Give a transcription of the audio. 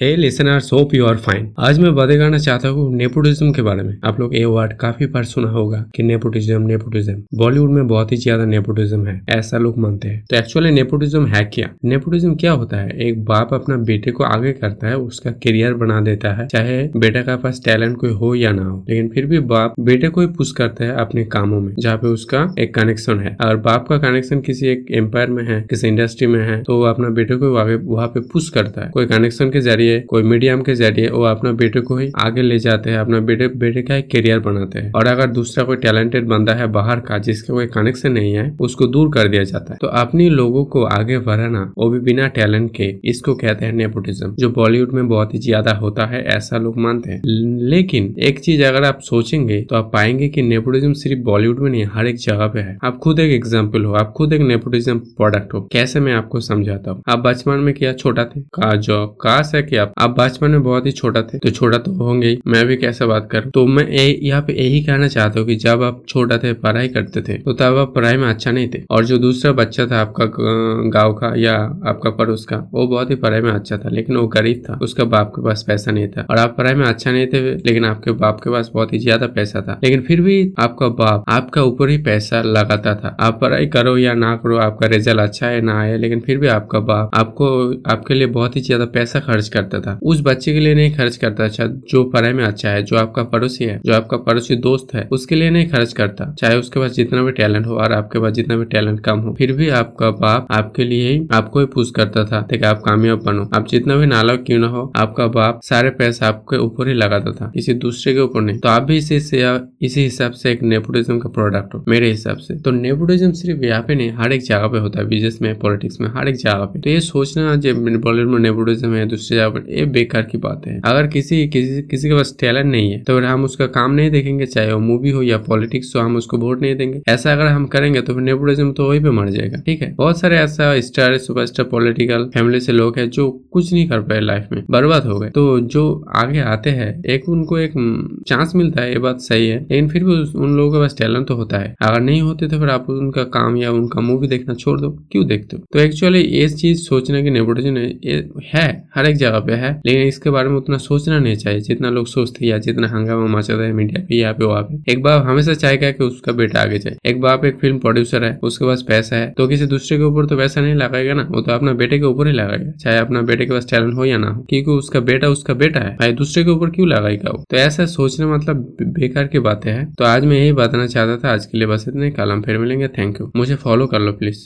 Hey listeners hope you are fine आज मैं बातें करना चाहता हूँ नेपोटिज्म के बारे में। आप लोग ये वर्ड काफ़ी बार सुना होगा कि नेपोटिज्म नेपोटिज्म बॉलीवुड में बहुत ही ज़्यादा नेपोटिज्म है, ऐसा लोग मानते हैं। तो एक्चुअली नेपोटिज्म है क्या? नेपोटिज्म क्या होता है? एक बाप अपना बेटे को आगे करता है, उसका करियर बना देता है, चाहे बेटा का पास टैलेंट कोई हो या ना हो। लेकिन फिर भी बाप बेटे को ही पुश करता है अपने कामों में, जहाँ पे उसका एक कनेक्शन है। अगर बाप का कनेक्शन किसी एक एम्पायर में है, किसी इंडस्ट्री में है तो वो अपना बेटे को वहाँ पे पुश करता है। कोई कनेक्शन के ज़रिए ज़रिए, कोई मीडियम के ज़रिए वो अपना बेटे को ही आगे ले जाते हैं, अपना बेटे बेटे का एक करियर बनाते हैं। और अगर दूसरा कोई टैलेंटेड बंदा है बाहर का, जिसके कोई कनेक्शन नहीं है, उसको दूर कर दिया जाता है। तो अपने लोगों को आगे बढ़ाना, वो भी बिना टैलेंट के, इसको कहते हैं नेपोटिज्म जो बॉलीवुड में बहुत ही ज़्यादा होता है, ऐसा लोग मानते हैं। लेकिन एक चीज़ अगर आप सोचेंगे तो आप पाएँगे कि नेपोटिज्म सिर्फ़ बॉलीवुड में नहीं हर एक जगह पे है। आप खुद एक एग्ज़ाम्पल हो, आप खुद एक नेपोटिज्म प्रोडक्ट हो। कैसे मैं आपको समझाता हूँ? आप बचपन में क्या छोटा थे? का जो काश है कि आप। आप बचपन में बहुत ही छोटा थे तो छोटा तो होंगे ही। मैं भी कैसे बात कर? तो मैं यहाँ पे यही कहना चाहता हूँ कि जब आप छोटा थे, पढ़ाई करते थे तो तब आप पढ़ाई में अच्छा नहीं थे। और जो दूसरा बच्चा था आपका गाँव का या आपका पड़ोस का, वो बहुत ही पढ़ाई में अच्छा था, लेकिन वो गरीब था। उसका बाप के पास पैसा नहीं था। और आप पढ़ाई में अच्छा नहीं थे, लेकिन आपके बाप के पास बहुत ही ज़्यादा पैसा था। लेकिन फिर भी आपका बाप आपका ऊपर ही पैसा लगाता था। आप पढ़ाई करो या ना करो, आपका रिज़ल्ट अच्छा है, ना आए लेकिन फिर भी आपका बाप आपको, आपके लिए बहुत ही ज़्यादा पैसा खर्च करता था। उस बच्चे के लिए नहीं खर्च करता अच्छा जो पढ़ाई में अच्छा है, जो आपका पड़ोसी है, जो आपका पड़ोसी दोस्त है, उसके लिए नहीं खर्च करता। चाहे उसके पास जितना भी टैलेंट हो और आपके पास जितना भी टैलेंट कम हो, फिर भी आपका बाप आपके लिए ही आपको ही पूछ करता था, ताकि आप कामयाब बनो। आप जितना भी नालक क्यों ना हो, आपका बाप सारे पैसे आपके ऊपर ही लगाता था, किसी दूसरे के ऊपर नहीं। तो आप भी इसी इसी हिसाब से एक नेपोटिज्म का प्रोडक्ट हो, मेरे हिसाब से। तो नेपोटिज्म सिर्फ़ यहाँ पे नहीं, हर एक जगह पे होता है बिज़नेस में पॉलिटिक्स में, हर एक जगह पे। तो ये सोचना जब बॉलीवुड में नेपोटिज्म है, दूसरी जगह पर ये बेकार की बात है। अगर किसी किसी किसी के पास टैलेंट नहीं है तो फिर हम उसका काम नहीं देखेंगे, चाहे वो मूवी हो या पॉलिटिक्स हो, हम उसको वोट नहीं देंगे। ऐसा अगर हम करेंगे तो फिर नेपोटिज्म तो वही पे मर जाएगा। ठीक है? बहुत सारे ऐसा स्टार सुपरस्टार पॉलिटिकल फैमिली से लोग है जो कुछ नहीं कर पाए लाइफ में, बर्बाद हो गए। तो जो आगे आते हैं, एक उनको एक चांस मिलता है, ये बात सही है। लेकिन फिर भी उन लोगों के पास टैलेंट तो होता है। अगर नहीं होते तो फिर आप उनका काम या उनका मूवी देखना छोड़ दो। क्यों देखते हो? तो एक्चुअली ये चीज़ सोचने की नेपोटिज्म है हर एक जगह पे है। लेकिन इसके बारे में उतना सोचना नहीं चाहिए। जितना लोग सोचते या जितना हंगामा मचाता है मीडिया पे यहाँ पे वहाँ पे। एक बाप हमेशा चाहेगा कि उसका बेटा आगे जाए। एक बाप एक फ़िल्म प्रोड्यूसर है, उसके पास पैसा है। तो किसी दूसरे के ऊपर तो पैसा नहीं लगाएगा ना। वो तो अपना बेटे के ऊपर ही लगाएगा। चाहे अपना बेटे के पास टैलेंट हो या ना हो। क्योंकि उसका बेटा उसका बेटा है। भाई दूसरे के ऊपर क्यों लगाएगा वो? तो ऐसा सोचना मतलब बेकार की बातें है। तो आज मैं यही बताना चाहता था। आज के लिए बस इतने कल हम फिर मिलेंगे। थैंक यू मुझे फॉलो कर लो प्लीज़